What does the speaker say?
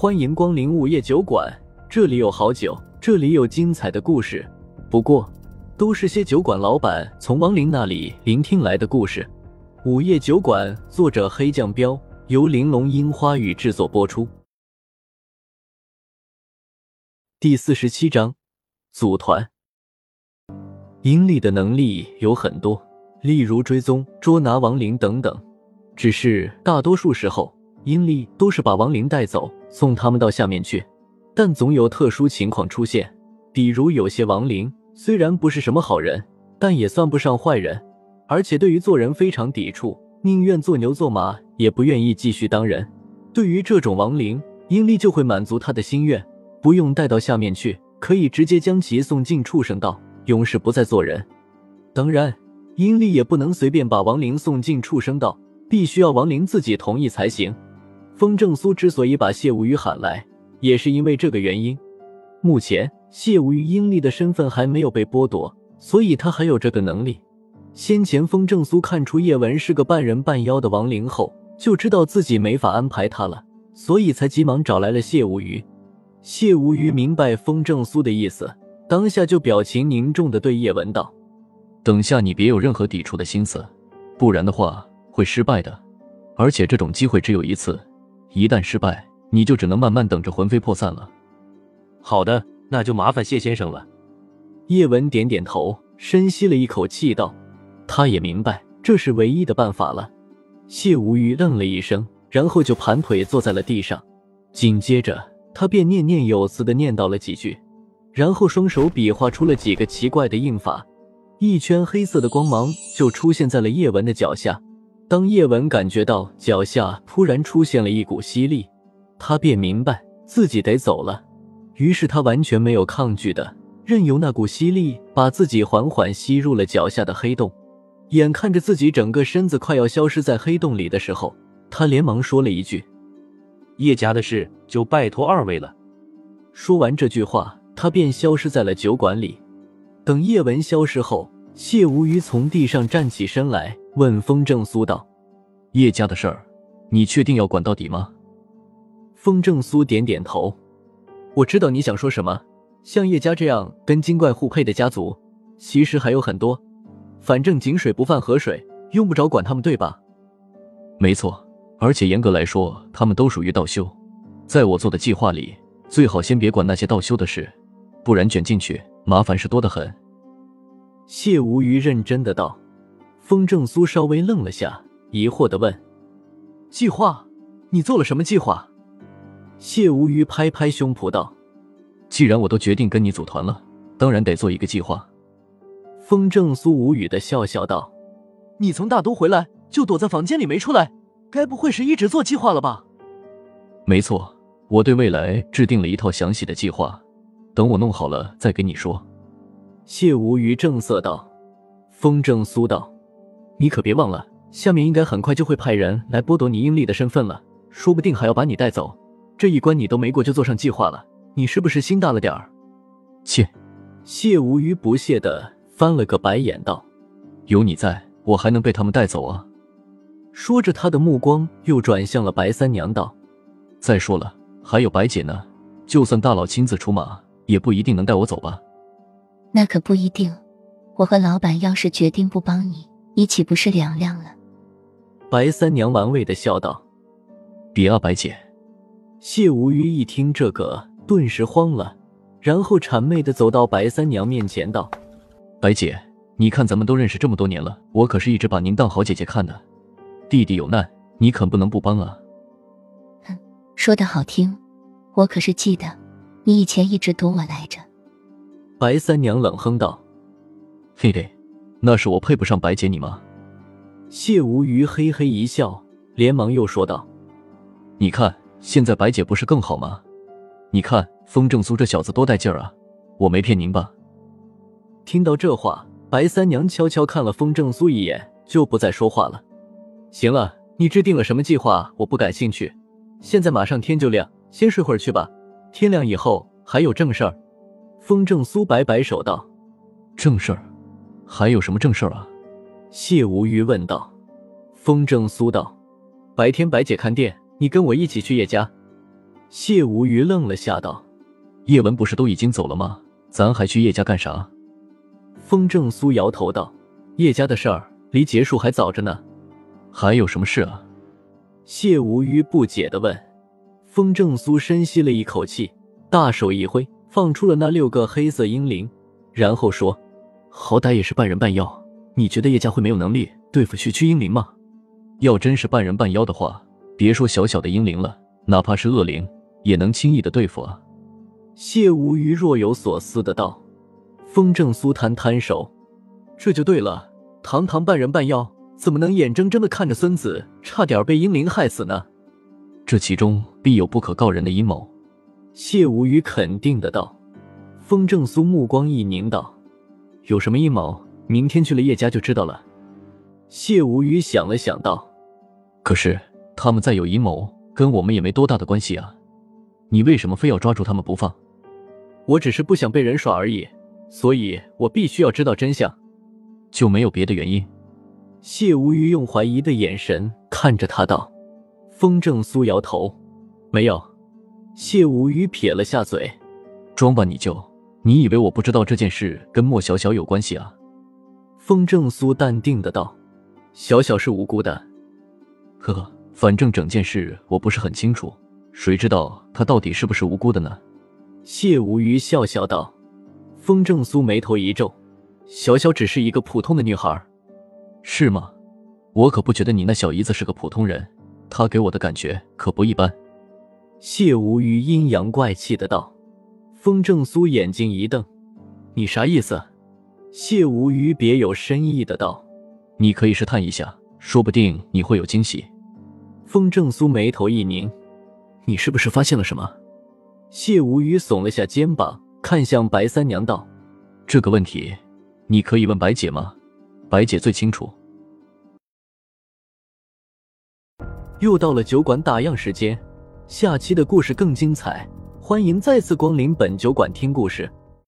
欢迎光临午夜酒馆，这里有好酒，这里有精彩的故事。不过，都是些酒馆老板从亡灵那里聆听来的故事。午夜酒馆，作者黑酱标，由玲珑樱花雨制作播出。第四十七章，组团。阴历的能力有很多，例如追踪、捉拿亡灵等等。只是大多数时候，阴历都是把亡灵带走，送他们到下面去。但总有特殊情况出现，比如有些亡灵虽然不是什么好人，但也算不上坏人，而且对于做人非常抵触，宁愿做牛做马，也不愿意继续当人。对于这种亡灵，阴历就会满足他的心愿，不用带到下面去，可以直接将其送进畜生道，永世不再做人。当然，阴历也不能随便把亡灵送进畜生道。必须要亡灵自己同意才行。风正苏之所以把谢无虞喊来，也是因为这个原因。目前谢无虞阴历的身份还没有被剥夺，所以他还有这个能力。先前风正苏看出叶文是个半人半妖的亡灵后，就知道自己没法安排他了，所以才急忙找来了谢无虞。谢无虞明白风正苏的意思，当下就表情凝重的对叶文道：“等下你别有任何抵触的心思，不然的话。”会失败的，而且这种机会只有一次，一旦失败，你就只能慢慢等着魂飞魄散了。好的，那就麻烦谢先生了。叶文点点头，深吸了一口气，道：“他也明白这是唯一的办法了。”谢无虞愣了一声，然后就盘腿坐在了地上，紧接着他便念念有词的念叨了几句，然后双手比划出了几个奇怪的印法，一圈黑色的光芒就出现在了叶文的脚下。当叶文感觉到脚下突然出现了一股吸力，他便明白自己得走了。于是他完全没有抗拒的，任由那股吸力把自己缓缓吸入了脚下的黑洞。眼看着自己整个身子快要消失在黑洞里的时候，他连忙说了一句：“叶家的事就拜托二位了。”说完这句话，他便消失在了酒馆里。等叶文消失后，谢无虞从地上站起身来。问风正苏道：“叶家的事儿，你确定要管到底吗？”风正苏点点头：“我知道你想说什么。像叶家这样跟精怪互配的家族，其实还有很多。反正井水不犯河水，用不着管他们，对吧？”“没错，而且严格来说，他们都属于道修。在我做的计划里，最好先别管那些道修的事，不然卷进去，麻烦事多得很。”谢无虞认真的道。风正苏稍微愣了下，疑惑的问：“计划？你做了什么计划？”谢无虞拍拍胸脯道：“既然我都决定跟你组团了，当然得做一个计划。”风正苏无语的笑笑道：“你从大都回来就躲在房间里没出来，该不会是一直做计划了吧？”“没错，我对未来制定了一套详细的计划，等我弄好了再给你说。”谢无虞正色道：“风正苏道。”你可别忘了，下面应该很快就会派人来剥夺你英丽的身份了，说不定还要把你带走。这一关你都没过就做上计划了，你是不是心大了点儿？切！谢无鱼不屑的翻了个白眼道：“有你在，我还能被他们带走啊？”说着，他的目光又转向了白三娘道：“再说了，还有白姐呢，就算大佬亲自出马，也不一定能带我走吧？”那可不一定。我和老板要是决定不帮你。你岂不是凉凉了？白三娘玩味的笑道：“别啊，白姐。”谢无虞一听这个，顿时慌了，然后谄媚的走到白三娘面前道：“白姐，你看咱们都认识这么多年了，我可是一直把您当好姐姐看的。弟弟有难，你可不能不帮啊。”哼，说的好听，我可是记得，你以前一直躲我来着。白三娘冷哼道：“嘿嘿。”那是我配不上白姐你吗？谢无虞嘿嘿一笑，连忙又说道：“你看现在白姐不是更好吗？你看风正苏这小子多带劲儿啊！我没骗您吧？”听到这话，白三娘悄悄看了风正苏一眼，就不再说话了。行了，你制定了什么计划？我不感兴趣。现在马上天就亮，先睡会儿去吧。天亮以后还有正事儿。风正苏摆摆手道：“正事儿。”还有什么正事儿啊？谢无虞问道。风正苏道：“白天白姐看店，你跟我一起去叶家。”谢无鱼愣了下，道：“叶文不是都已经走了吗？咱还去叶家干啥？”风正苏摇头道：“叶家的事儿离结束还早着呢。”还有什么事啊？谢无鱼不解的问。风正苏深吸了一口气，大手一挥，放出了那六个黑色阴灵，然后说：“好歹也是半人半妖，你觉得叶家会没有能力对付区区英灵吗？要真是半人半妖的话，别说小小的英灵了，哪怕是恶灵，也能轻易的对付啊。”谢无鱼若有所思的道。风正苏摊摊手：“这就对了，堂堂半人半妖。”怎么能眼睁睁的看着孙子差点被英灵害死呢？这其中必有不可告人的阴谋。谢无语肯定的道。风正苏目光一凝道：“有什么阴谋？明天去了叶家就知道了。”谢无语想了想道：“可是他们再有阴谋，跟我们也没多大的关系啊。你为什么非要抓住他们不放？”我只是不想被人耍而已，所以我必须要知道真相，就没有别的原因。谢无鱼用怀疑的眼神看着他道：“风正苏摇头，没有。”谢无鱼撇了下嘴：“装吧，你就你以为我不知道这件事跟莫小小有关系啊？”风正苏淡定的道：“小小是无辜的。”呵呵，反正整件事我不是很清楚，谁知道他到底是不是无辜的呢？”谢无鱼笑笑道。风正苏眉头一皱：“小小只是一个普通的女孩。”是吗？我可不觉得你那小姨子是个普通人，她给我的感觉可不一般。谢无鱼阴阳怪气的道。风正苏眼睛一瞪：“你啥意思？”谢无鱼别有深意的道：“你可以试探一下，说不定你会有惊喜。”风正苏眉头一拧：“你是不是发现了什么？”谢无鱼耸了下肩膀，看向白三娘道：“这个问题，你可以问白姐吗？”白姐最清楚。又到了酒馆打烊时间，下期的故事更精彩，欢迎再次光临本酒馆听故事。